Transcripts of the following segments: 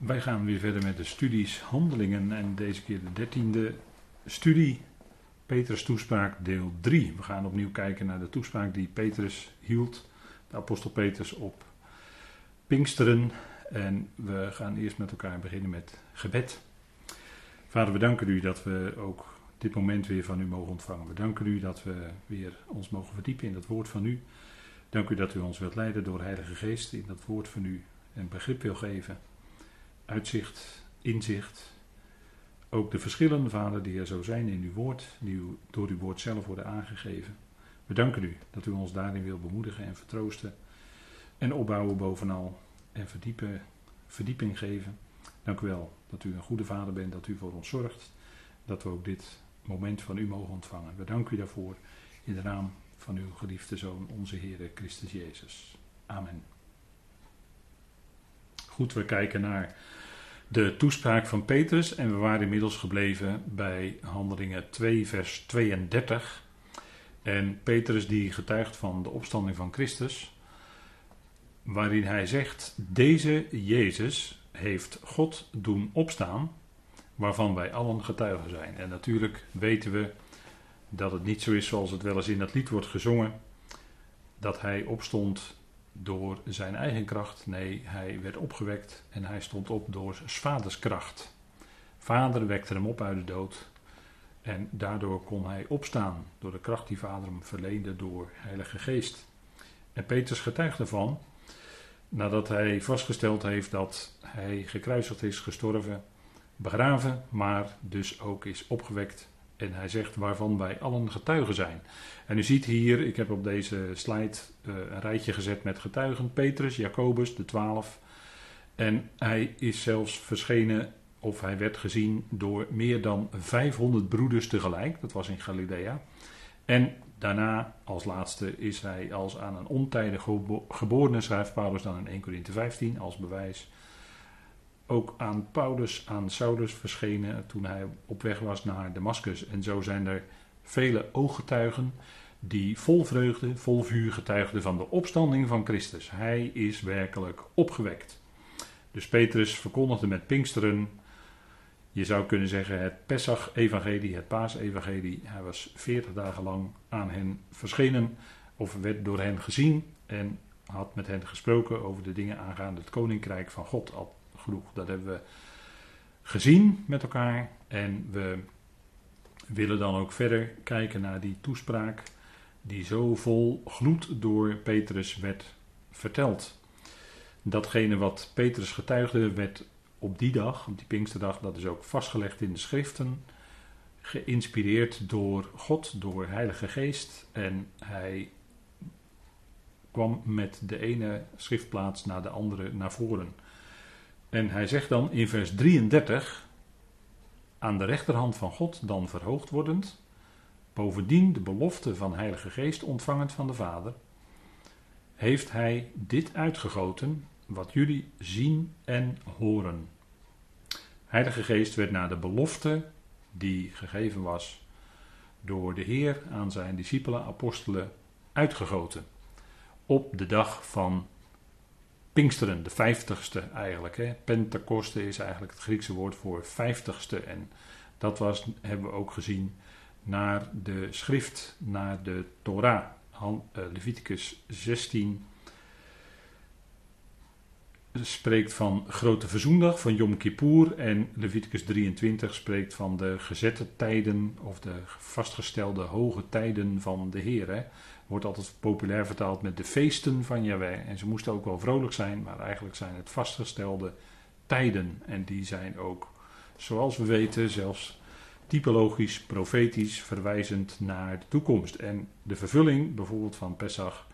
Wij gaan weer verder met de studies Handelingen en deze keer de dertiende studie Petrus toespraak deel 3. We gaan opnieuw kijken naar de toespraak die Petrus hield, de apostel Petrus op Pinksteren. En we gaan eerst met elkaar beginnen met gebed. Vader, we danken u dat we ook dit moment weer van u mogen ontvangen. We danken u dat we weer ons mogen verdiepen in het woord van u. Dank u dat u ons wilt leiden door Heilige Geest in dat woord van u en begrip wil geven uitzicht, inzicht. Ook de verschillen, vader, die er zo zijn in uw woord, die door uw woord zelf worden aangegeven. We danken u dat u ons daarin wil bemoedigen en vertroosten. En opbouwen bovenal. En verdiepen, verdieping geven. Dank u wel dat u een goede vader bent, dat u voor ons zorgt. Dat we ook dit moment van u mogen ontvangen. We danken u daarvoor in de naam van uw geliefde Zoon, onze Heer Christus Jezus. Amen. Goed, we kijken naar de toespraak van Petrus en we waren inmiddels gebleven bij Handelingen 2, vers 32. En Petrus die getuigt van de opstanding van Christus, waarin hij zegt: Deze Jezus heeft God doen opstaan, waarvan wij allen getuigen zijn. En natuurlijk weten we dat het niet zo is zoals het wel eens in dat lied wordt gezongen, dat hij opstond door zijn eigen kracht. Nee, hij werd opgewekt en hij stond op door zijn vaders kracht. Vader wekte hem op uit de dood. En daardoor kon hij opstaan door de kracht die vader hem verleende door Heilige Geest. En Petrus getuigt ervan, nadat hij vastgesteld heeft dat hij gekruisigd is, gestorven, begraven, maar dus ook is opgewekt en hij zegt waarvan wij allen getuigen zijn. En u ziet hier, ik heb op deze slide uh, een rijtje gezet met getuigen. Petrus, Jacobus, de twaalf. En hij is zelfs verschenen, of hij werd gezien door meer dan 500 broeders tegelijk. Dat was in Galilea. En daarna, als laatste, is hij als aan een ontijdig geborene, schrijft Paulus dan in 1 Corinthië 15 als bewijs ook aan Paulus, aan Saulus verschenen toen hij op weg was naar Damascus. En zo zijn er vele ooggetuigen die vol vreugde, vol vuur getuigden van de opstanding van Christus. Hij is werkelijk opgewekt. Dus Petrus verkondigde met Pinksteren, je zou kunnen zeggen het Pesach-evangelie, het Paas-evangelie. Hij was veertig dagen lang aan hen verschenen, of werd door hen gezien en had met hen gesproken over de dingen aangaande het koninkrijk van God Dat hebben we gezien met elkaar. En we willen dan ook verder kijken naar die toespraak die zo vol gloed door Petrus werd verteld. Datgene wat Petrus getuigde werd op die dag, op die Pinksterdag, dat is ook vastgelegd in de schriften. Geïnspireerd door God, door Heilige Geest. En hij kwam met de ene schriftplaats naar de andere naar voren. En hij zegt dan in vers 33, aan de rechterhand van God dan verhoogd wordend, bovendien de belofte van Heilige Geest ontvangend van de Vader, heeft hij dit uitgegoten, wat jullie zien en horen. Heilige Geest werd naar de belofte die gegeven was door de Heer aan zijn discipelen, apostelen, uitgegoten. Op de dag van Pinksteren, de vijftigste eigenlijk. Hè. Pentecoste is eigenlijk het Griekse woord voor vijftigste. En dat was, hebben we ook gezien, naar de schrift, naar de Torah. Eh, Leviticus 16 spreekt van grote verzoendag, van Yom Kippur. En Leviticus 23 spreekt van de gezette tijden of de vastgestelde hoge tijden van de Heer. Hè wordt altijd populair vertaald met de feesten van Yahweh. En ze moesten ook wel vrolijk zijn, maar eigenlijk zijn het vastgestelde tijden. En die zijn ook, zoals we weten, zelfs typologisch, profetisch, verwijzend naar de toekomst. En de vervulling bijvoorbeeld van Pesach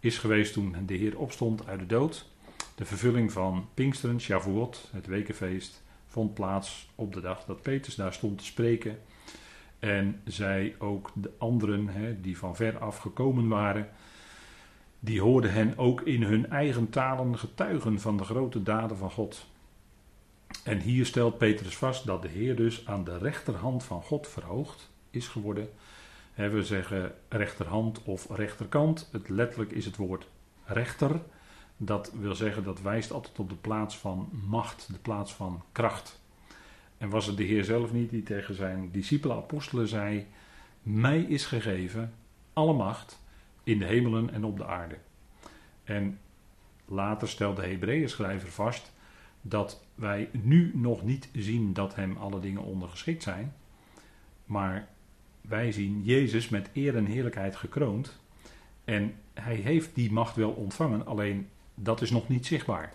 is geweest toen de Heer opstond uit de dood. De vervulling van Pinksteren, Shavuot, het wekenfeest, vond plaats op de dag dat Petrus daar stond te spreken. En zij ook de anderen, hè, die van ver af gekomen waren, die hoorden hen ook in hun eigen talen getuigen van de grote daden van God. En hier stelt Petrus vast dat de Heer dus aan de rechterhand van God verhoogd is geworden. We zeggen rechterhand of rechterkant. Het letterlijk is het woord rechter. Dat wil zeggen, dat wijst altijd op de plaats van macht, de plaats van kracht. En was het de Heer zelf niet die tegen zijn discipelen, apostelen zei: Mij is gegeven alle macht in de hemelen en op de aarde. En later stelt de Hebreeën schrijver vast dat wij nu nog niet zien dat hem alle dingen ondergeschikt zijn, maar wij zien Jezus met eer en heerlijkheid gekroond. En hij heeft die macht wel ontvangen, alleen dat is nog niet zichtbaar.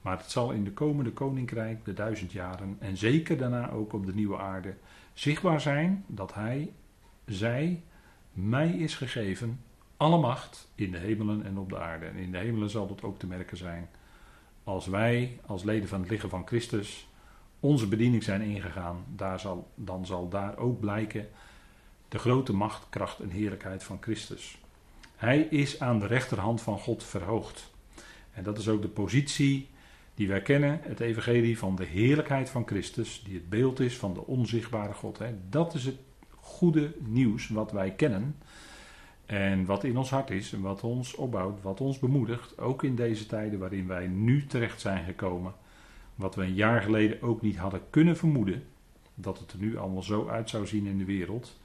Maar het zal in de komende koninkrijk, de duizend jaren, en zeker daarna ook op de nieuwe aarde, zichtbaar zijn dat hij zei: Mij is gegeven alle macht in de hemelen en op de aarde. En in de hemelen zal dat ook te merken zijn. Als wij, als leden van het lichaam van Christus, onze bediening zijn ingegaan, daar zal, dan zal daar ook blijken de grote macht, kracht en heerlijkheid van Christus. Hij is aan de rechterhand van God verhoogd. En dat is ook de positie die wij kennen, het evangelie van de heerlijkheid van Christus, die het beeld is van de onzichtbare God. Dat is het goede nieuws wat wij kennen en wat in ons hart is en wat ons opbouwt, wat ons bemoedigt, ook in deze tijden waarin wij nu terecht zijn gekomen. Wat we een jaar geleden ook niet hadden kunnen vermoeden, dat het er nu allemaal zo uit zou zien in de wereld.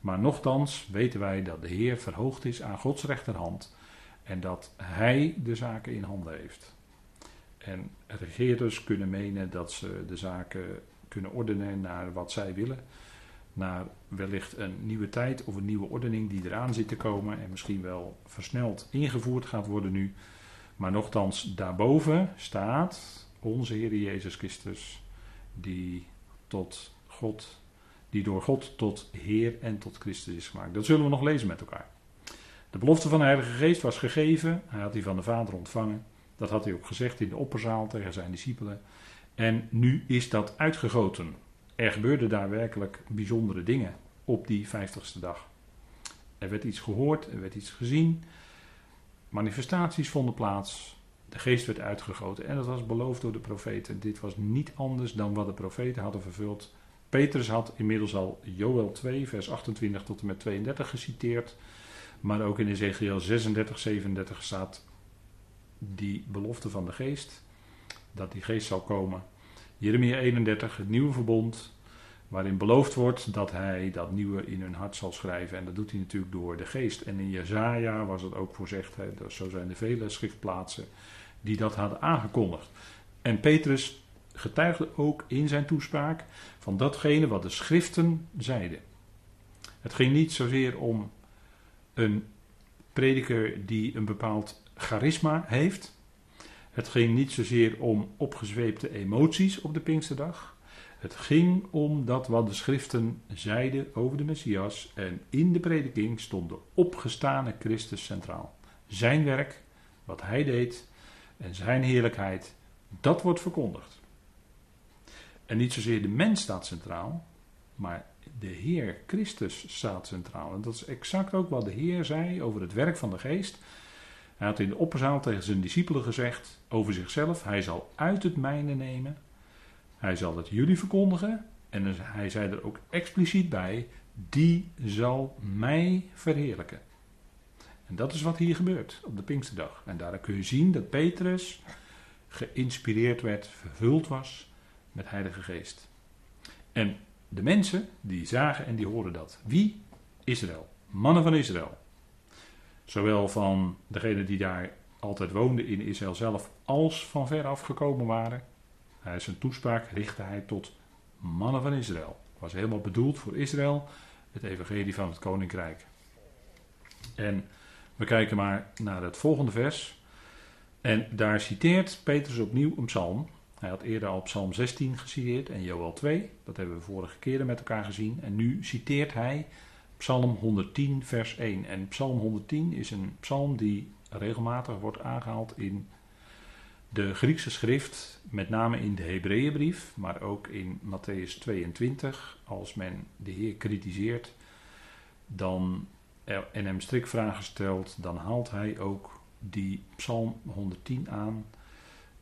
Maar nochtans weten wij dat de Heer verhoogd is aan Gods rechterhand en dat Hij de zaken in handen heeft. En regeerders kunnen menen dat ze de zaken kunnen ordenen naar wat zij willen. Naar wellicht een nieuwe tijd of een nieuwe ordening die eraan zit te komen en misschien wel versneld ingevoerd gaat worden nu. Maar nochtans, daarboven staat onze Heer Jezus Christus, die tot God die door God tot Heer en tot Christus is gemaakt. Dat zullen we nog lezen met elkaar. De belofte van de Heilige Geest was gegeven. Hij had die van de Vader ontvangen. Dat had hij ook gezegd in de opperzaal tegen zijn discipelen. En nu is dat uitgegoten. Er gebeurden daar werkelijk bijzondere dingen op die vijftigste dag. Er werd iets gehoord, er werd iets gezien. Manifestaties vonden plaats. De geest werd uitgegoten en dat was beloofd door de profeten. Dit was niet anders dan wat de profeten hadden vervuld Petrus had inmiddels al Joel 2, vers 28 tot en met 32 geciteerd. Maar ook in Ezekiel 36, 37 staat die belofte van de geest. Dat die geest zal komen. Jeremia 31, het nieuwe verbond. Waarin beloofd wordt dat hij dat nieuwe in hun hart zal schrijven. En dat doet hij natuurlijk door de geest. En in Jezaja was het ook voorzegd. Hè, zo zijn er vele schriftplaatsen die dat hadden aangekondigd. En Petrus getuigde ook in zijn toespraak van datgene wat de schriften zeiden. Het ging niet zozeer om een prediker die een bepaald charisma heeft. Het ging niet zozeer om opgezweepte emoties op de Pinksterdag. Het ging om dat wat de schriften zeiden over de Messias. En in de prediking stond de opgestane Christus centraal. Zijn werk, wat hij deed en zijn heerlijkheid, dat wordt verkondigd. En niet zozeer de mens staat centraal, maar de Heer Christus staat centraal. En dat is exact ook wat de Heer zei over het werk van de geest. Hij had in de opperzaal tegen zijn discipelen gezegd over zichzelf: Hij zal uit het mijne nemen, hij zal het jullie verkondigen. En hij zei er ook expliciet bij: Die zal mij verheerlijken. En dat is wat hier gebeurt op de Pinksterdag. En daar kun je zien dat Petrus geïnspireerd werd, vervuld was met Heilige Geest. En de mensen die zagen en die hoorden dat. Wie? Israël. Mannen van Israël. Zowel van degenen die daar altijd woonden in Israël zelf, als van ver af gekomen waren. Hij zijn toespraak richtte hij tot mannen van Israël. Was helemaal bedoeld voor Israël, het evangelie van het koninkrijk. En we kijken maar naar het volgende vers. En daar citeert Petrus opnieuw een psalm. Hij had eerder al Psalm 16 geciteerd en Joel 2. Dat hebben we vorige keren met elkaar gezien. En nu citeert hij Psalm 110, vers 1. En Psalm 110 is een psalm die regelmatig wordt aangehaald in de Griekse schrift, met name in de Hebreeënbrief, maar ook in Matthäus 22. Als men de Heer kritiseert dan, en hem strikvragen stelt, dan haalt hij ook die Psalm 110 aan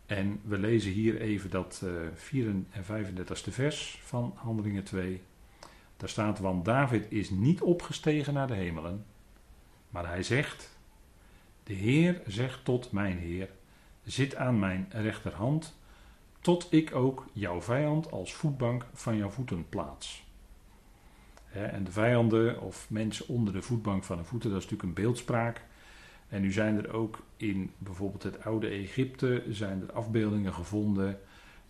en we lezen hier even dat uh, 34 en 35ste vers van Handelingen 2. Daar staat, want David is niet opgestegen naar de hemelen, maar hij zegt, de Heer zegt tot mijn Heer, zit aan mijn rechterhand, tot ik ook jouw vijand als voetbank van jouw voeten plaats. en de vijanden of mensen onder de voetbank van de voeten, dat is natuurlijk een beeldspraak. En nu zijn er ook in bijvoorbeeld het oude Egypte zijn er afbeeldingen gevonden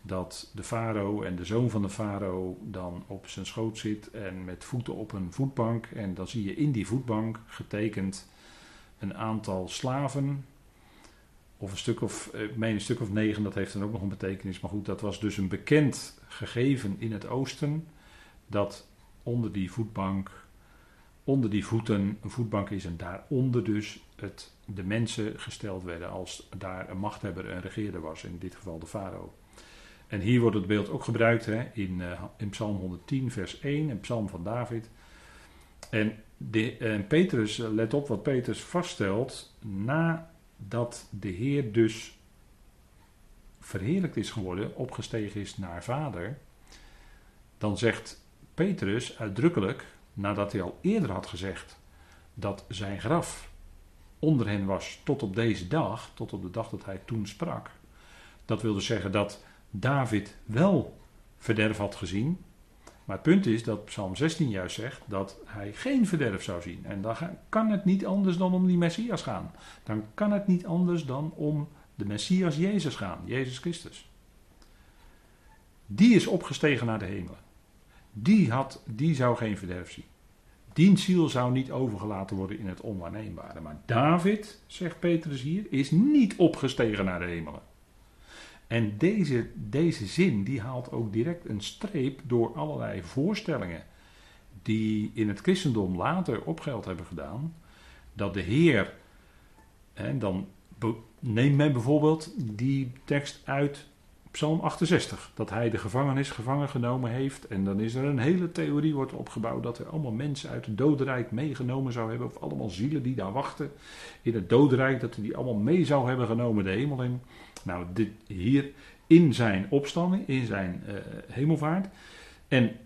dat de farao en de zoon van de farao dan op zijn schoot zit en met voeten op een voetbank. En dan zie je in die voetbank getekend een aantal slaven. Of een stuk of, eh, ik meen een stuk of negen, dat heeft dan ook nog een betekenis. Maar goed, dat was dus een bekend gegeven in het oosten. Dat onder die voetbank, onder die voeten een voetbank is. En daaronder dus het, de mensen gesteld werden als daar een machthebber, een regeerder was. In dit geval de farao. En hier wordt het beeld ook gebruikt hè, in, uh, in Psalm 110, vers 1, een psalm van David. En, de, en Petrus, eh, let op wat Petrus vaststelt, nadat de Heer dus verheerlijkt is geworden, opgestegen is naar Vader, dan zegt Petrus uitdrukkelijk, nadat hij al eerder had gezegd dat zijn graf onder hen was tot op deze dag, tot op de dag dat hij toen sprak. Dat wil dus zeggen dat David wel verderf had gezien. Maar het punt is dat Psalm 16 juist zegt dat hij geen verderf zou zien. En dan kan het niet anders dan om die Messias gaan. Dan kan het niet anders dan om de Messias Jezus gaan, Jezus Christus. Die is opgestegen naar de hemelen. Die, had, die zou geen verderf zien. Die ziel zou niet overgelaten worden in het onwaarneembare. Maar David, zegt Petrus hier, is niet opgestegen naar de hemelen. En deze, deze zin die haalt ook direct een streep door allerlei voorstellingen die in het christendom later opgeld hebben gedaan. Dat de Heer, en dan neemt men bijvoorbeeld die tekst uit Psalm 68, dat hij de gevangenis gevangen genomen heeft. En dan is er een hele theorie wordt opgebouwd dat er allemaal mensen uit het dodenrijk meegenomen zou hebben. Of allemaal zielen die daar wachten in het dodenrijk, dat hij die allemaal mee zou hebben genomen de hemel in. Nou, dit hier in zijn opstanding, in zijn uh, hemelvaart. En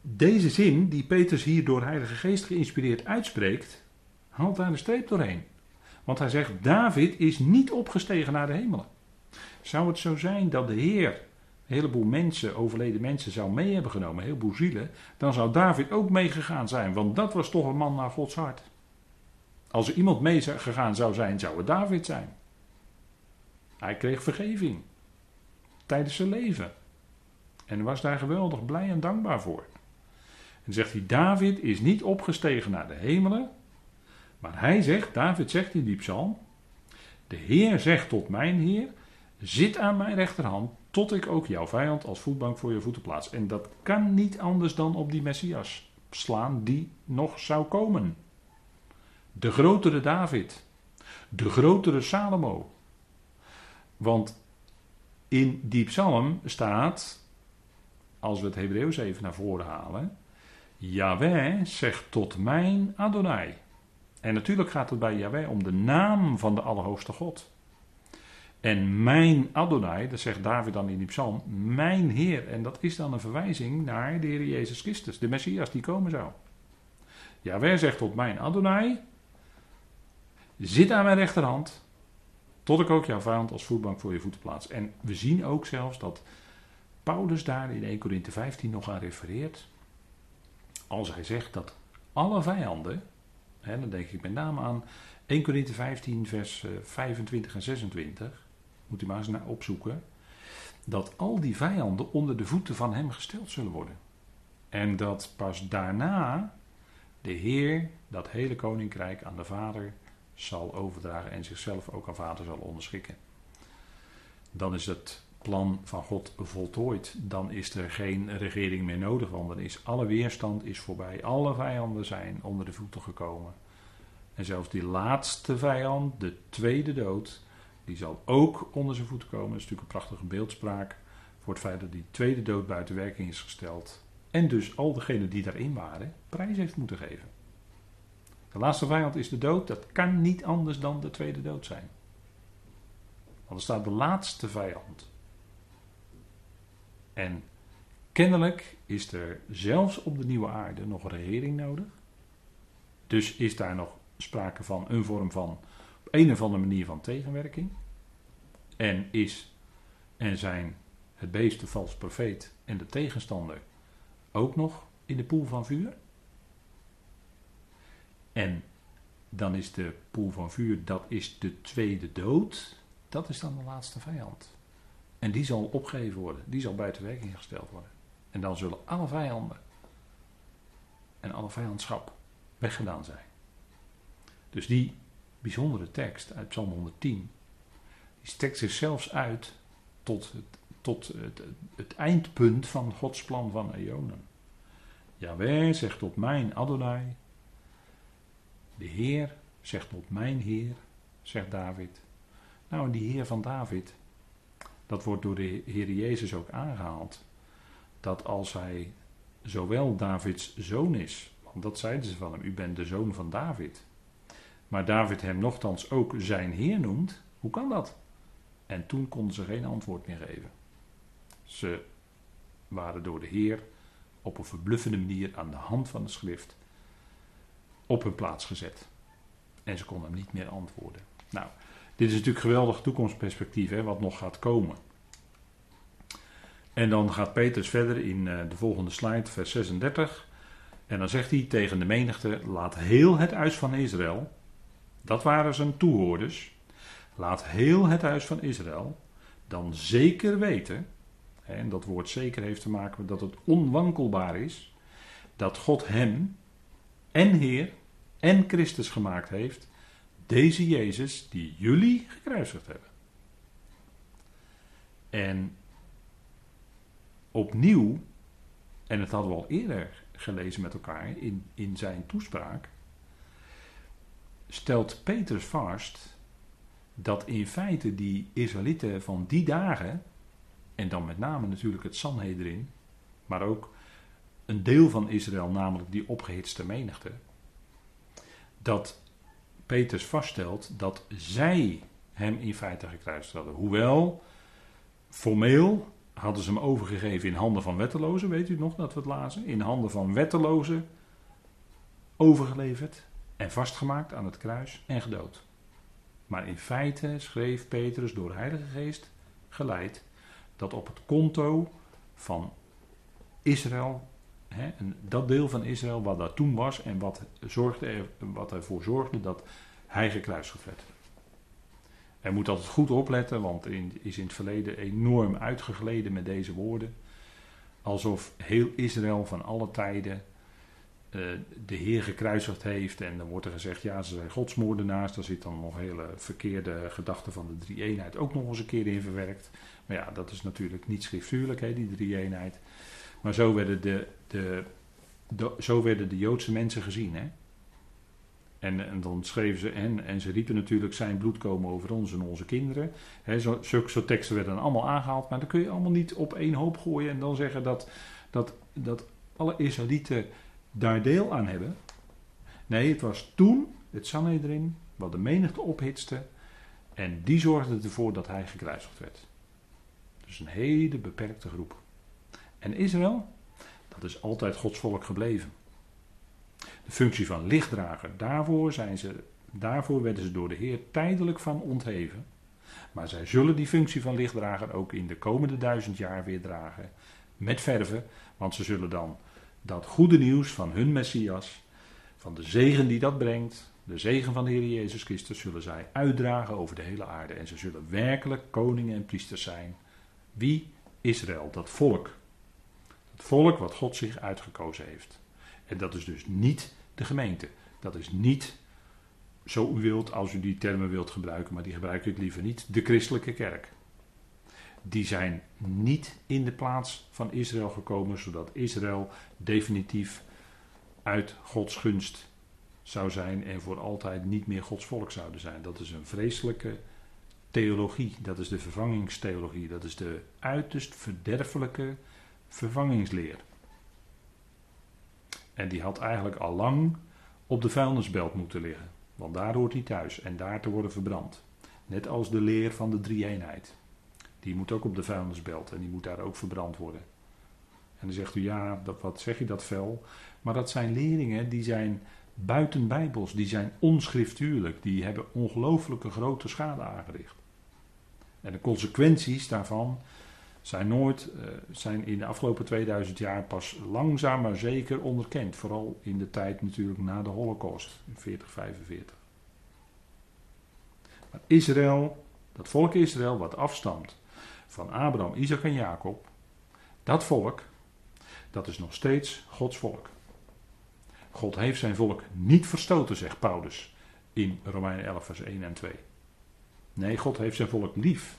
deze zin, die Petrus hier door Heilige Geest geïnspireerd uitspreekt, haalt daar een streep doorheen. Want hij zegt: David is niet opgestegen naar de hemelen. Zou het zo zijn dat de Heer een heleboel mensen, overleden mensen, zou mee hebben genomen, een heleboel zielen, dan zou David ook meegegaan zijn, want dat was toch een man naar Gods hart. Als er iemand meegegaan zou zijn, zou het David zijn. Hij kreeg vergeving tijdens zijn leven. En was daar geweldig blij en dankbaar voor. En zegt hij, David is niet opgestegen naar de hemelen, maar hij zegt, David zegt in die psalm, de Heer zegt tot mijn Heer, zit aan mijn rechterhand, tot ik ook jouw vijand als voetbank voor je voeten plaats. En dat kan niet anders dan op die Messias slaan die nog zou komen. De grotere David, de grotere Salomo, want in die psalm staat, als we het Hebreeuws even naar voren halen, Yahweh zegt tot mijn Adonai. En natuurlijk gaat het bij Yahweh om de naam van de Allerhoogste God. En mijn Adonai, dat zegt David dan in die psalm, mijn Heer. En dat is dan een verwijzing naar de Heer Jezus Christus, de Messias die komen zou. Yahweh zegt tot mijn Adonai, zit aan mijn rechterhand, tot ik ook jouw vijand als voetbank voor je voeten plaats. En we zien ook zelfs dat Paulus daar in 1 Corinthië 15 nog aan refereert. Als hij zegt dat alle vijanden, hè, dan denk ik met name aan 1 Corinthië 15 vers 25 eh, en 26. Moet u maar eens naar opzoeken. Dat al die vijanden onder de voeten van hem gesteld zullen worden. En dat pas daarna de Heer dat hele koninkrijk aan de Vader zal overdragen en zichzelf ook aan Vader zal onderschikken. Dan is het plan van God voltooid. Dan is er geen regering meer nodig, want dan is alle weerstand is voorbij. Alle vijanden zijn onder de voeten gekomen. En zelfs die laatste vijand, de tweede dood, die zal ook onder zijn voeten komen. Dat is natuurlijk een prachtige beeldspraak voor het feit dat die tweede dood buiten werking is gesteld. En dus al degenen die daarin waren, prijs heeft moeten geven. De laatste vijand is de dood. Dat kan niet anders dan de tweede dood zijn. Want er staat de laatste vijand. En kennelijk is er zelfs op de nieuwe aarde nog regering nodig. Dus is daar nog sprake van een vorm van een of andere manier van tegenwerking. en is en zijn het beest, de vals profeet en de tegenstander ook nog in de poel van vuur? En dan is de poel van vuur, dat is de tweede dood. Dat is dan de laatste vijand. En die zal opgegeven worden, die zal buiten werking gesteld worden. En dan zullen alle vijanden en alle vijandschap weggedaan zijn. Dus die bijzondere tekst uit Psalm 110, die strekt zich zelfs uit tot het, tot het, eindpunt van Gods plan van Eonen. Jawel zegt tot mijn Adonai, de Heer zegt tot mijn Heer, zegt David. Nou, en die Heer van David, dat wordt door de Heer Jezus ook aangehaald. Dat als hij zowel Davids zoon is, want dat zeiden ze van hem, u bent de zoon van David. Maar David hem nogthans ook zijn Heer noemt, hoe kan dat? En toen konden ze geen antwoord meer geven. Ze waren door de Heer op een verbluffende manier aan de hand van de schrift op hun plaats gezet. En ze konden hem niet meer antwoorden. Nou, dit is natuurlijk geweldig toekomstperspectief, hè, wat nog gaat komen. En dan gaat Petrus verder in eh, de volgende slide, vers 36. En dan zegt hij tegen de menigte: Laat heel het huis van Israël, dat waren zijn toehoorders, laat heel het huis van Israël dan zeker weten, en dat woord zeker heeft te maken met dat het onwankelbaar is, dat God hem en Heer en Christus gemaakt heeft, deze Jezus die jullie gekruisigd hebben. En opnieuw, en dat hadden we al eerder gelezen met elkaar in, in zijn toespraak, stelt Petrus vast dat in feite die Israëlieten van die dagen, en dan met name natuurlijk het Sanhedrin, maar ook een deel van Israël, namelijk die opgehitste menigte, dat Petrus vaststelt dat zij hem in feite gekruist hadden. Hoewel, formeel hadden ze hem overgegeven in handen van wettelozen, weet u nog dat we het lazen? In handen van wettelozen overgeleverd en vastgemaakt aan het kruis en gedood. Maar in feite schreef Petrus door de Heilige Geest geleid dat op het konto van Israël Hè, en dat deel van Israël wat daar toen was en wat, zorgde wat ervoor zorgde dat hij gekruisigd werd. Hij moet altijd goed opletten, want hij is in het verleden enorm uitgegleden met deze woorden. Alsof heel Israël van alle tijden de Heer gekruisigd heeft. En dan wordt er gezegd, ja, ze zijn godsmoordenaars. Daar zit dan nog hele verkeerde gedachten van de drie-eenheid ook nog eens een keer in verwerkt. Maar ja, dat is natuurlijk niet schriftuurlijk, hè, die drie-eenheid. Maar zo werden de, de, zo werden de Joodse mensen gezien. Hè? En, en dan schreven ze, en, en ze riepen natuurlijk zijn bloed komen over ons en onze kinderen. He, zo, zulke teksten werden allemaal aangehaald, maar dan kun je allemaal niet op één hoop gooien en dan zeggen dat, dat, dat alle Israëlieten daar deel aan hebben. Nee, het was toen het Sanhedrin wat de menigte ophitste en die zorgde ervoor dat hij gekruisigd werd. Dus een hele beperkte groep. En Israël, dat is altijd Gods volk gebleven. De functie van lichtdrager, daarvoor, zijn ze, daarvoor werden ze door de Heer tijdelijk van ontheven. Maar zij zullen die functie van lichtdrager ook in de komende duizend jaar weer dragen. Met verven, want ze zullen dan dat goede nieuws van hun Messias, van de zegen die dat brengt, de zegen van de Heer Jezus Christus, zullen zij uitdragen over de hele aarde. En ze zullen werkelijk koningen en priesters zijn. Wie? Israël, dat volk het volk wat God zich uitgekozen heeft. En dat is dus niet de gemeente. Dat is niet, zo u wilt, als u die termen wilt gebruiken, maar die gebruik ik liever niet, de christelijke kerk. Die zijn niet in de plaats van Israël gekomen, zodat Israël definitief uit Gods gunst zou zijn en voor altijd niet meer Gods volk zouden zijn. Dat is een vreselijke theologie. Dat is de vervangingstheologie. Dat is de uiterst verderfelijke vervangingsleer. En die had eigenlijk al lang op de vuilnisbelt moeten liggen. Want daar hoort hij thuis en daar te worden verbrand. Net als de leer van de drie-eenheid. Die moet ook op de vuilnisbelt en die moet daar ook verbrand worden. En dan zegt u, ja, dat, wat zeg je dat fel? Maar dat zijn leringen die zijn buiten bijbels, die zijn onschriftuurlijk, die hebben ongelooflijke grote schade aangericht. En de consequenties daarvan zijn nooit, uh, zijn in de afgelopen 2000 jaar pas langzaam maar zeker onderkend. Vooral in de tijd natuurlijk na de Holocaust in 4045. Maar Israël, dat volk Israël wat afstamt van Abraham, Isaac en Jacob, dat volk, dat is nog steeds Gods volk. God heeft zijn volk niet verstoten, zegt Paulus in Romeinen 11, vers 1 en 2. Nee, God heeft zijn volk lief.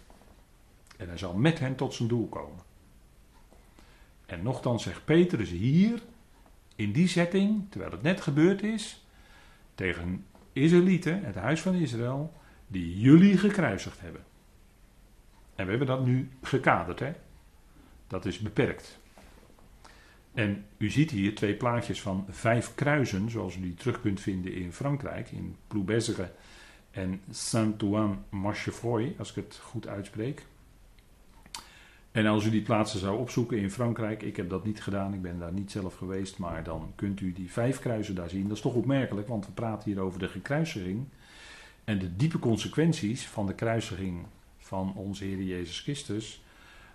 En hij zal met hen tot zijn doel komen. En nochtans zegt Petrus hier, in die setting, terwijl het net gebeurd is, tegen Israëlieten, het huis van Israël, die jullie gekruisigd hebben. En we hebben dat nu gekaderd, hè? Dat is beperkt. En u ziet hier twee plaatjes van vijf kruisen, zoals u die terug kunt vinden in Frankrijk, in Ploubezere en Saint-Ouen-Marchefroy, als ik het goed uitspreek. En als u die plaatsen zou opzoeken in Frankrijk, ik heb dat niet gedaan, ik ben daar niet zelf geweest, maar dan kunt u die vijf kruisen daar zien. Dat is toch opmerkelijk, want we praten hier over de gekruisiging en de diepe consequenties van de kruisiging van onze Heer Jezus Christus.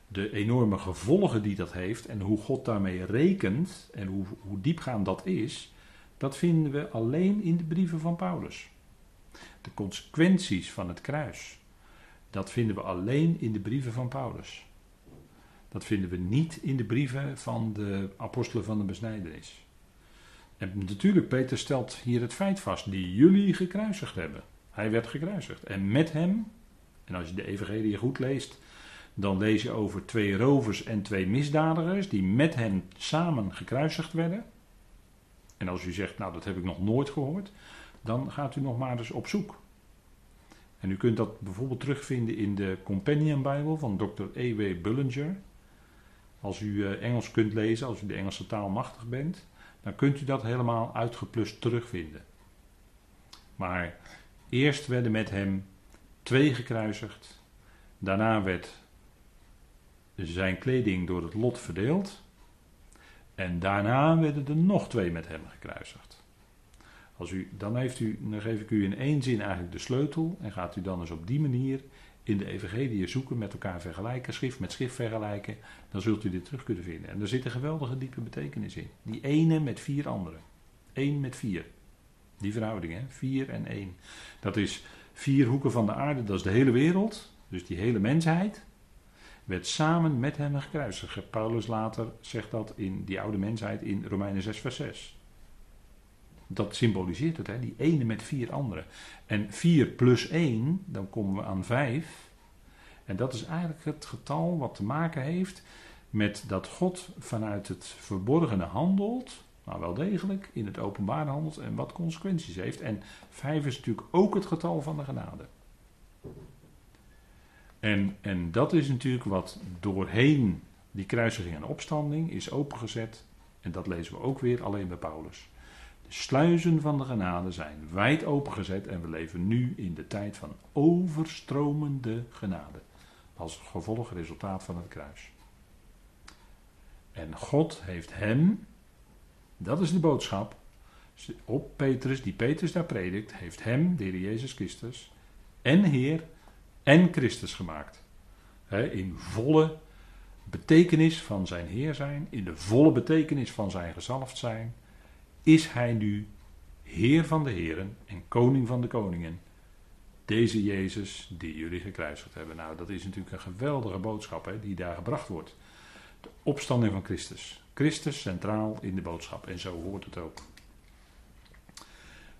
De enorme gevolgen die dat heeft en hoe God daarmee rekent en hoe, hoe diepgaand dat is, dat vinden we alleen in de brieven van Paulus. De consequenties van het kruis, dat vinden we alleen in de brieven van Paulus. Dat vinden we niet in de brieven van de apostelen van de besnijdenis. En natuurlijk, Peter stelt hier het feit vast, die jullie gekruisigd hebben. Hij werd gekruisigd. En met hem, en als je de evangelie goed leest, dan lees je over twee rovers en twee misdadigers die met hem samen gekruisigd werden. En als u zegt, nou dat heb ik nog nooit gehoord, dan gaat u nog maar eens op zoek. En u kunt dat bijvoorbeeld terugvinden in de Companion Bible van Dr. E.W. Bullinger. Als u eh, Engels kunt lezen, als u de Engelse taal machtig bent, dan kunt u dat helemaal uitgeplust terugvinden. Maar eerst werden met hem twee gekruisigd. Daarna werd zijn kleding door het lot verdeeld. En daarna werden er nog twee met hem gekruisigd. Als u, dan, heeft u, dan geef ik u in één zin eigenlijk de sleutel. En gaat u dan eens op die manier in de evangelie zoeken, met elkaar vergelijken, schrift met schrift vergelijken, dan zult u dit terug kunnen vinden. En er zit een geweldige diepe betekenis in. Die ene met vier anderen. Eén met vier. Die verhouding, hè? Vier en één. Dat is vier hoeken van de aarde, dat is de hele wereld. Dus die hele mensheid werd samen met hem gekruisigd. Paulus later zegt dat in die oude mensheid in Romeinen 6 vers 6. Dat symboliseert het, hè? die ene met vier anderen. En 4 plus 1, dan komen we aan 5. En dat is eigenlijk het getal wat te maken heeft met dat God vanuit het verborgene handelt, maar wel degelijk in het openbaar handelt en wat consequenties heeft. En 5 is natuurlijk ook het getal van de genade. En, en dat is natuurlijk wat doorheen die kruisiging en opstanding is opengezet. En dat lezen we ook weer alleen bij Paulus. De sluizen van de genade zijn wijd opengezet en we leven nu in de tijd van overstromende genade. Als gevolg resultaat van het kruis. En God heeft hem, dat is de boodschap, op Petrus, die Petrus daar predikt, heeft hem, de Heer Jezus Christus, en Heer en Christus gemaakt. in volle betekenis van zijn Heer zijn, in de volle betekenis van zijn gezalfd zijn, is hij nu Heer van de Heren en Koning van de Koningen. Deze Jezus die jullie gekruisigd hebben. Nou, dat is natuurlijk een geweldige boodschap die daar gebracht wordt. De opstanding van Christus. Christus centraal in de boodschap en zo hoort het ook.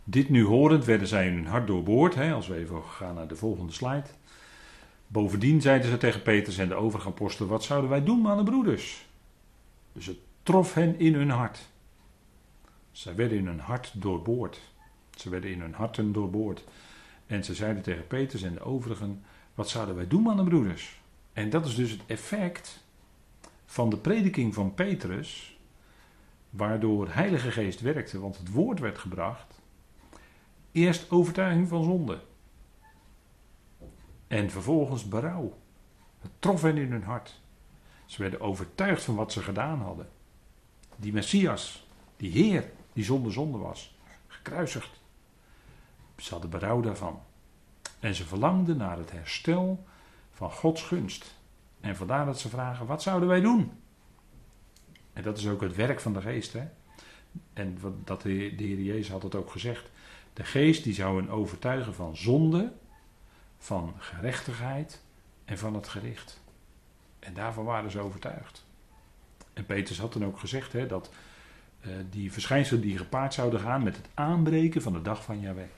Dit nu horend werden zij in hun hart doorboord. Hè, als we even gaan naar de volgende slide. Bovendien zeiden ze tegen Petrus en de overige apostelen: Wat zouden wij doen aan de broeders? Dus het trof hen in hun hart. Zij werden in hun hart doorboord. Ze werden in hun harten doorboord. En ze zeiden tegen Petrus en de overigen: Wat zouden wij doen aan de broeders? En dat is dus het effect van de prediking van Petrus, waardoor Heilige Geest werkte, want het woord werd gebracht. Eerst overtuiging van zonde. En vervolgens berouw. Het trof hen in hun hart. Ze werden overtuigd van wat ze gedaan hadden. Die Messias, die Heer, die zonder zonde was, gekruisigd. Ze hadden berouw daarvan. En ze verlangden naar het herstel van Gods gunst. En vandaar dat ze vragen: wat zouden wij doen? En dat is ook het werk van de geest. Hè? En dat de, Heer Jezus had het ook gezegd. De geest die zou hen overtuigen van zonde, van gerechtigheid en van het gericht. En daarvan waren ze overtuigd. En Petrus had dan ook gezegd hè, dat uh, die verschijnselen die gepaard zouden gaan met het aanbreken van de dag van Jahweh.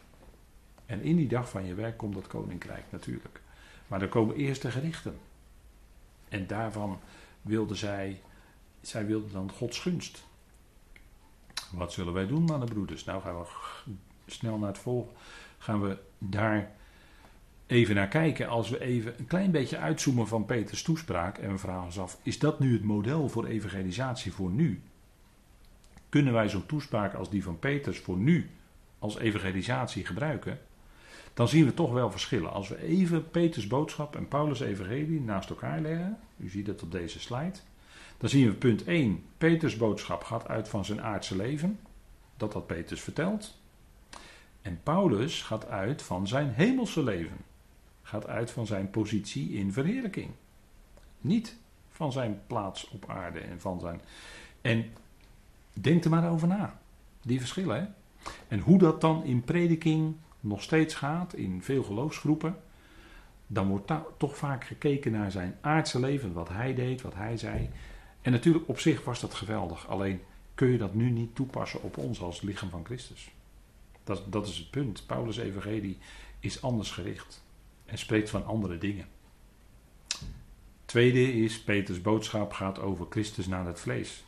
En in die dag van Jahweh komt dat koninkrijk natuurlijk. Maar er komen eerst de gerichten. En daarvan wilden zij, zij wilden dan Gods gunst. Wat zullen wij doen, mannen broeders? Nou gaan we snel naar het volgende. Gaan we daar even naar kijken. Als we even een klein beetje uitzoomen van Peters toespraak. En we vragen ons af: is dat nu het model voor evangelisatie voor nu? Kunnen wij zo'n toespraak als die van Peters voor nu als evangelisatie gebruiken? Dan zien we toch wel verschillen. Als we even Peters boodschap en Paulus' evangelie naast elkaar leggen. U ziet het op deze slide. Dan zien we punt 1. Peters boodschap gaat uit van zijn aardse leven. Dat had Peters verteld. En Paulus gaat uit van zijn hemelse leven. Gaat uit van zijn positie in verheerlijking. Niet van zijn plaats op aarde en van zijn. En denk er maar over na. Die verschillen. Hè? En hoe dat dan in prediking nog steeds gaat, in veel geloofsgroepen. Dan wordt toch vaak gekeken naar zijn aardse leven, wat hij deed, wat hij zei. En natuurlijk op zich was dat geweldig. Alleen kun je dat nu niet toepassen op ons als lichaam van Christus. Dat, dat is het punt. Paulus' evangelie is anders gericht en spreekt van andere dingen. Tweede is, Peters boodschap gaat over Christus naar het vlees.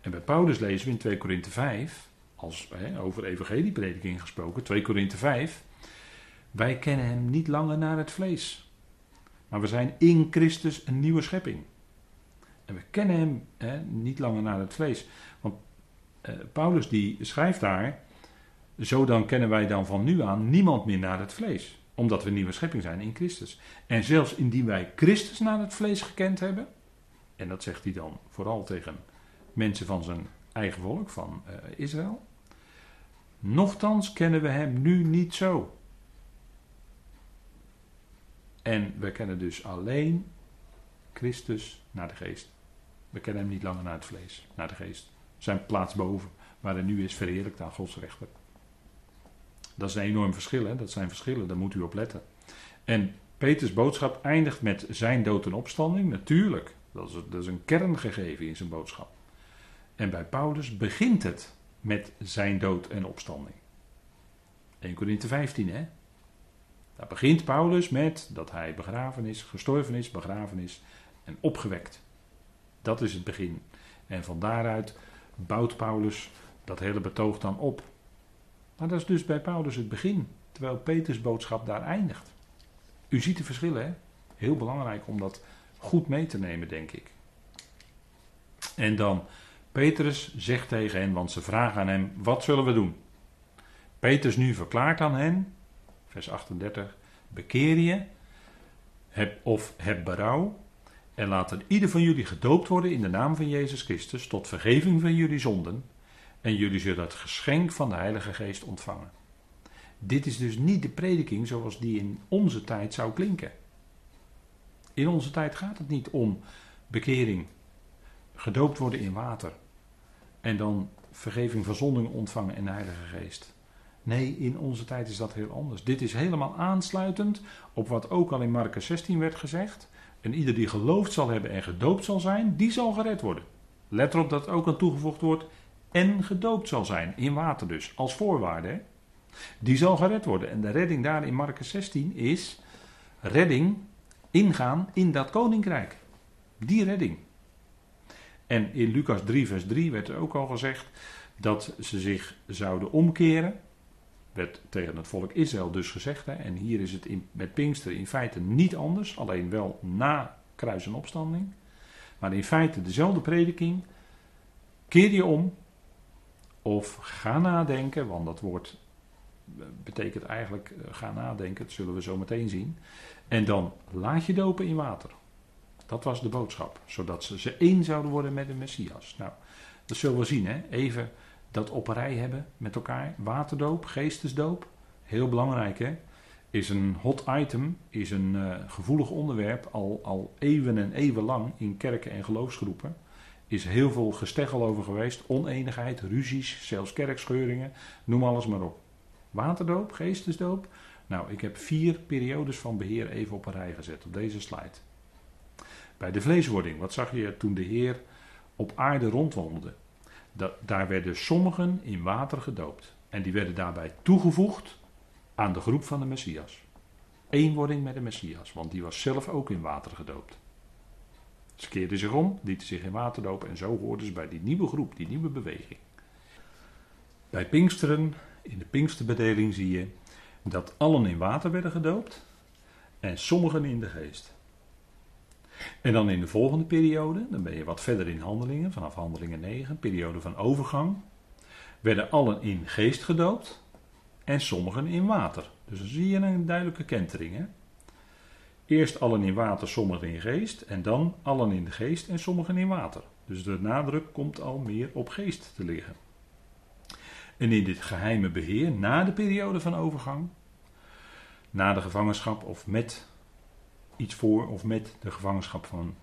En bij Paulus lezen we in 2 Korinthe 5, als, hè, over evangelieprediking gesproken, 2 Korinthe 5. Wij kennen hem niet langer naar het vlees. Maar we zijn in Christus een nieuwe schepping. En we kennen hem hè, niet langer naar het vlees. Want eh, Paulus die schrijft daar, zo dan kennen wij dan van nu aan niemand meer naar het vlees. Omdat we nieuwe schepping zijn in Christus. En zelfs indien wij Christus naar het vlees gekend hebben, en dat zegt hij dan vooral tegen mensen van zijn eigen volk, van uh, Israël. Nochtans kennen we hem nu niet zo. En we kennen dus alleen Christus naar de geest. We kennen hem niet langer naar het vlees, naar de geest. Zijn plaats boven, waar hij nu is, verheerlijkt aan Gods rechter. Dat is een enorm verschil, hè? dat zijn verschillen, daar moet u op letten. En Peters boodschap eindigt met zijn dood en opstanding, natuurlijk. Dat is, dat is een kerngegeven in zijn boodschap. En bij Paulus begint het met zijn dood en opstanding. 1 Corinthië 15, hè? Daar begint Paulus met dat hij begraven is, gestorven is, begraven is en opgewekt. Dat is het begin. En van daaruit bouwt Paulus dat hele betoog dan op. Maar dat is dus bij Paulus het begin, terwijl Peters boodschap daar eindigt. U ziet de verschillen, hè? Heel belangrijk om dat goed mee te nemen, denk ik. En dan Petrus zegt tegen hen, want ze vragen aan hem: Wat zullen we doen? Petrus nu verklaart aan hen, vers 38, bekeer je, heb, of heb berouw, en laat er ieder van jullie gedoopt worden in de naam van Jezus Christus, tot vergeving van jullie zonden, en jullie zullen het geschenk van de Heilige Geest ontvangen. Dit is dus niet de prediking zoals die in onze tijd zou klinken. In onze tijd gaat het niet om bekering, gedoopt worden in water en dan vergeving van zonden ontvangen in de Heilige Geest. Nee, in onze tijd is dat heel anders. Dit is helemaal aansluitend op wat ook al in Marcus 16 werd gezegd. En ieder die geloofd zal hebben en gedoopt zal zijn, die zal gered worden. Let erop dat ook aan toegevoegd wordt en gedoopt zal zijn, in water dus, als voorwaarde. Die zal gered worden. En de redding daar in Marcus 16 is redding, ingaan in dat koninkrijk. Die redding. En in Lucas 3, vers 3 werd er ook al gezegd dat ze zich zouden omkeren. Werd tegen het volk Israël dus gezegd. Hè, en hier is het in, met Pinkster in feite niet anders, alleen wel na kruis en opstanding. Maar in feite dezelfde prediking. Keer je om of ga nadenken, want dat woord betekent eigenlijk eh, ga nadenken, dat zullen we zo meteen zien. En dan laat je dopen in water. Dat was de boodschap. Zodat ze, ze één zouden worden met de Messias. Nou, dat zullen we zien. Hè? Even dat op rij hebben met elkaar. Waterdoop, geestesdoop. Heel belangrijk hè. is een hot item, is een uh, gevoelig onderwerp al, al eeuwen en eeuwen lang in kerken en geloofsgroepen. Is heel veel gesteggel over geweest, oneenigheid, ruzies, zelfs kerkscheuringen, noem alles maar op. Waterdoop, geestesdoop. Nou, ik heb vier periodes van beheer even op een rij gezet op deze slide. Bij de vleeswording, wat zag je toen de Heer op aarde rondwandelde? Daar werden sommigen in water gedoopt. En die werden daarbij toegevoegd aan de groep van de Messias. Eenwording met de Messias, want die was zelf ook in water gedoopt. Ze keerden zich om, lieten zich in water dopen en zo hoorden ze bij die nieuwe groep, die nieuwe beweging. Bij Pinksteren, in de Pinksterbedeling zie je dat allen in water werden gedoopt en sommigen in de geest. En dan in de volgende periode, dan ben je wat verder in handelingen, vanaf handelingen 9, periode van overgang, werden allen in geest gedoopt en sommigen in water. Dus dan zie je een duidelijke kentering. Hè? Eerst allen in water, sommigen in geest, en dan allen in de geest en sommigen in water. Dus de nadruk komt al meer op geest te liggen. En in dit geheime beheer, na de periode van overgang, na de gevangenschap of met iets voor of met de gevangenschap van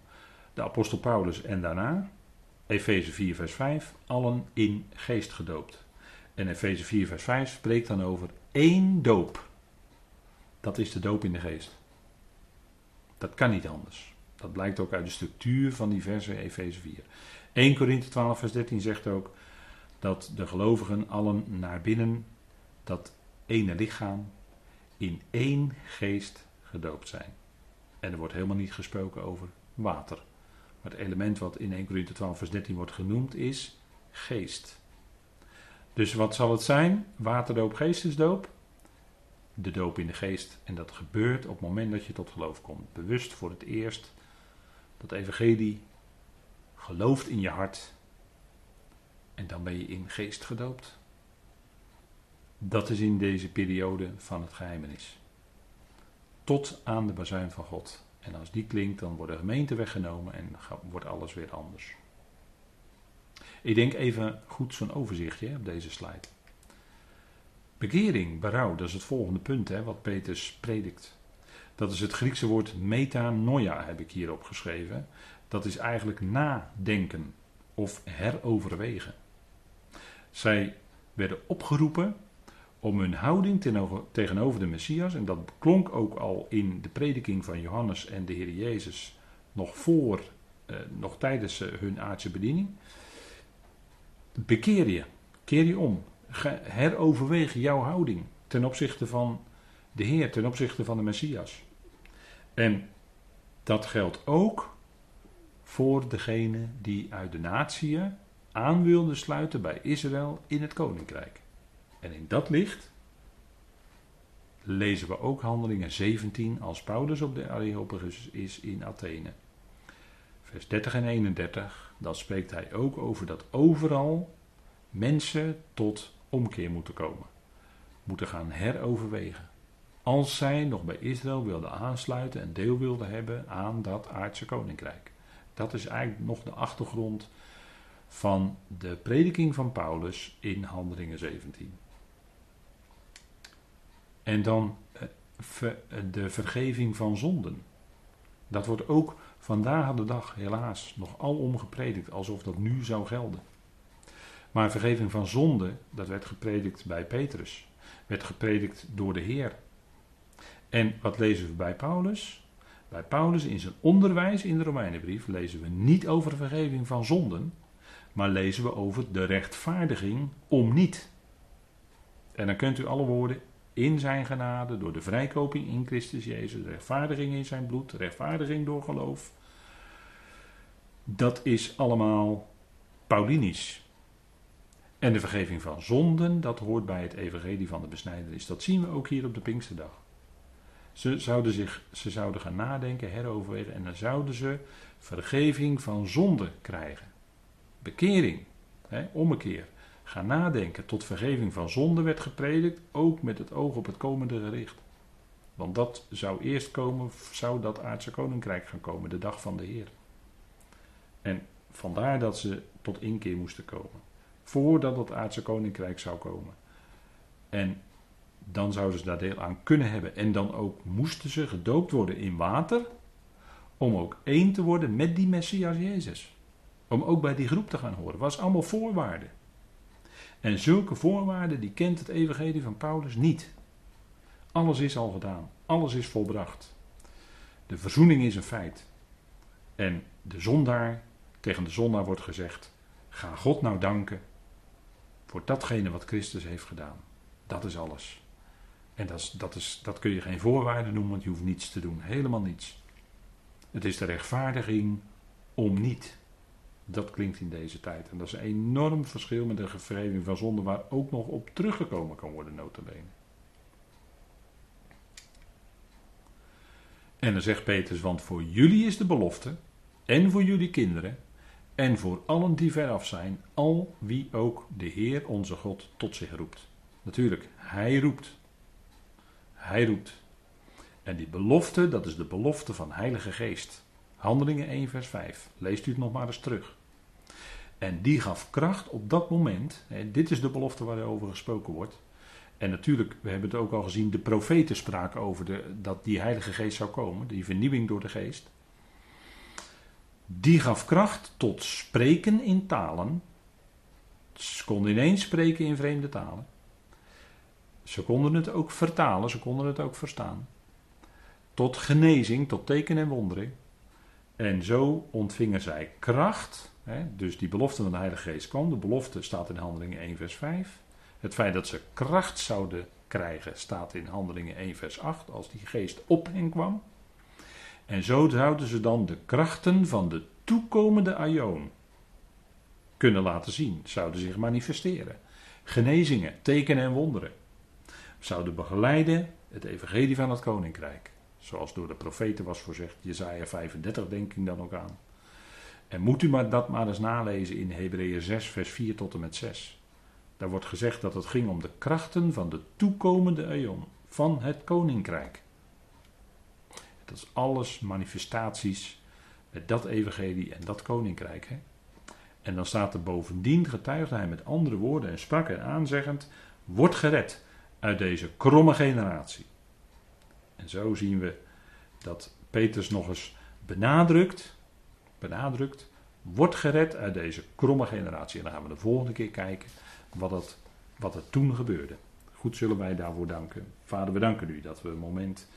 de apostel Paulus en daarna, Efeze 4 vers 5, allen in geest gedoopt. En Efeze 4 vers 5 spreekt dan over één doop. Dat is de doop in de geest. Dat kan niet anders. Dat blijkt ook uit de structuur van die verse Efeze 4. 1 Korinthe 12 vers 13 zegt ook dat de gelovigen allen naar binnen dat ene lichaam in één geest gedoopt zijn. En er wordt helemaal niet gesproken over water. Maar het element wat in 1 Corinthië 12 vers 13 wordt genoemd is geest. Dus wat zal het zijn? Waterdoop, geestesdoop? De doop in de geest. En dat gebeurt op het moment dat je tot geloof komt. Bewust voor het eerst dat evangelie gelooft in je hart. En dan ben je in geest gedoopt. Dat is in deze periode van het geheimenis. Tot aan de bazuin van God. En als die klinkt, dan wordt de gemeente weggenomen en wordt alles weer anders. Ik denk even goed zo'n overzichtje op deze slide. Bekering, berouw, dat is het volgende punt hè, wat Peters predikt. Dat is het Griekse woord metanoia, heb ik hier opgeschreven. Dat is eigenlijk nadenken of heroverwegen. Zij werden opgeroepen om hun houding tegenover de Messias, en dat klonk ook al in de prediking van Johannes en de Heer Jezus, nog voor, eh, nog tijdens eh, hun aardse bediening. Bekeer je, keer je om, heroverweeg jouw houding ten opzichte van de Heer, ten opzichte van de Messias. En dat geldt ook voor degene die uit de natieën aan wilden sluiten bij Israël in het koninkrijk. En in dat licht lezen we ook handelingen 17 als Paulus op de Areopagus is in Athene. Vers 30 en 31, dan spreekt hij ook over dat overal mensen tot omkeer moeten komen. Moeten gaan heroverwegen. Als zij nog bij Israël wilden aansluiten en deel wilden hebben aan dat aardse koninkrijk. Dat is eigenlijk nog de achtergrond van de prediking van Paulus in Handelingen 17. En dan eh, de vergeving van zonden. Dat wordt ook vandaag de dag helaas nog alom gepredikt, alsof dat nu zou gelden. Maar vergeving van zonde, dat werd gepredikt bij Petrus. Werd gepredikt door de Heer. En wat lezen we bij Paulus? Bij Paulus in zijn onderwijs in de Romeinenbrief lezen we niet over vergeving van zonden, maar lezen we over de rechtvaardiging om niet. En dan kunt u alle woorden in zijn genade, door de vrijkoping in Christus Jezus, rechtvaardiging in zijn bloed, rechtvaardiging door geloof. Dat is allemaal Paulinisch. En de vergeving van zonden, dat hoort bij het evangelie van de besnijdenis. Dat zien we ook hier op de Pinksterdag. Ze zouden, zich, ze zouden gaan nadenken, heroverwegen en dan zouden ze vergeving van zonde krijgen. Bekering, hè, ommekeer. Ga nadenken. Tot vergeving van zonde werd gepredikt, ook met het oog op het komende gericht. Want dat zou eerst komen, zou dat aardse koninkrijk gaan komen, de dag van de Heer. En vandaar dat ze tot inkeer moesten komen. Voordat het aardse koninkrijk zou komen. En dan zouden ze daar deel aan kunnen hebben. En dan ook moesten ze gedoopt worden in water, om ook één te worden met die Messias Jezus. Om ook bij die groep te gaan horen. was allemaal voorwaarden. En zulke voorwaarden, die kent het evangelie van Paulus niet. Alles is al gedaan. Alles is volbracht. De verzoening is een feit. En de zondaar, tegen de zondaar wordt gezegd: ga God nou danken voor datgene wat Christus heeft gedaan. Dat is alles. En dat, is, dat, is, dat kun je geen voorwaarde noemen, want je hoeft niets te doen. Helemaal niets. Het is de rechtvaardiging om niet. Dat klinkt in deze tijd. En dat is een enorm verschil met de vergeving van zonde, waar ook nog op teruggekomen kan worden, notabene. En dan zegt Petrus, want voor jullie is de belofte, en voor jullie kinderen, en voor allen die veraf zijn, al wie ook de Heer onze God tot zich roept. Natuurlijk, Hij roept. Hij roept. En die belofte, dat is de belofte van Heilige Geest. Handelingen 1, vers 5. Leest u het nog maar eens terug. En die gaf kracht op dat moment. Dit is de belofte waarover gesproken wordt. En natuurlijk, we hebben het ook al gezien, de profeten spraken over de, dat die Heilige Geest zou komen, die vernieuwing door de Geest. Die gaf kracht tot spreken in talen. Ze konden ineens spreken in vreemde talen. Ze konden het ook vertalen, ze konden het ook verstaan. Tot genezing, tot teken en wonderen. En zo ontvingen zij kracht. Dus die belofte van de Heilige Geest kwam. De belofte staat in Handelingen 1, vers 5. Het feit dat ze kracht zouden krijgen staat in Handelingen 1, vers 8. Als die geest op hen kwam. En zo zouden ze dan de krachten van de toekomende aion kunnen laten zien. Zouden zich manifesteren. Genezingen, tekenen en wonderen. Zouden begeleiden het evangelie van het koninkrijk. Zoals door de profeten was voorzegd. Jezaja 35 denk ik dan ook aan. En moet u maar dat maar eens nalezen in Hebreeën 6 vers 4 tot en met 6. Daar wordt gezegd dat het ging om de krachten van de toekomende eon. Van het koninkrijk. Dat is alles manifestaties met dat evangelie en dat koninkrijk. Hè? En dan staat er bovendien, getuigde hij met andere woorden en sprak er aanzeggend, wordt gered uit deze kromme generatie. En zo zien we dat Petrus nog eens benadrukt, benadrukt, wordt gered uit deze kromme generatie. En dan gaan we de volgende keer kijken wat, het, wat er toen gebeurde. Goed zullen wij daarvoor danken. Vader, we danken u dat we een moment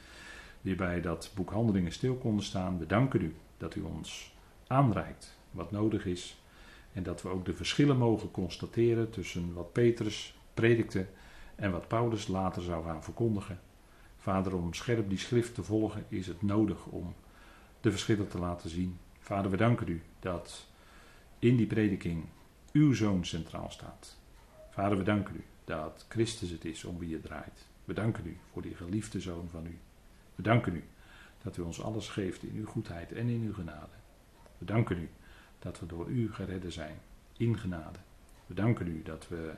weer bij dat boek Handelingen stil konden staan. We danken u dat u ons aanreikt wat nodig is. En dat we ook de verschillen mogen constateren tussen wat Petrus predikte en wat Paulus later zou gaan verkondigen. Vader, om scherp die schrift te volgen is het nodig om de verschillen te laten zien. Vader, we danken u dat in die prediking uw zoon centraal staat. Vader, we danken u dat Christus het is om wie je draait. We danken u voor die geliefde zoon van u. We danken u dat u ons alles geeft in uw goedheid en in uw genade. We danken u dat we door u geredden zijn in genade. We danken u dat we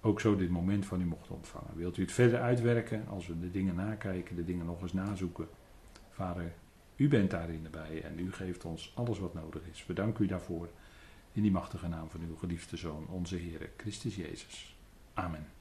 ook zo dit moment van u mochten ontvangen. Wilt u het verder uitwerken als we de dingen nakijken, de dingen nog eens nazoeken? Vader, u bent daarin erbij en u geeft ons alles wat nodig is. We danken u daarvoor in die machtige naam van uw geliefde Zoon, onze Heer Christus Jezus. Amen.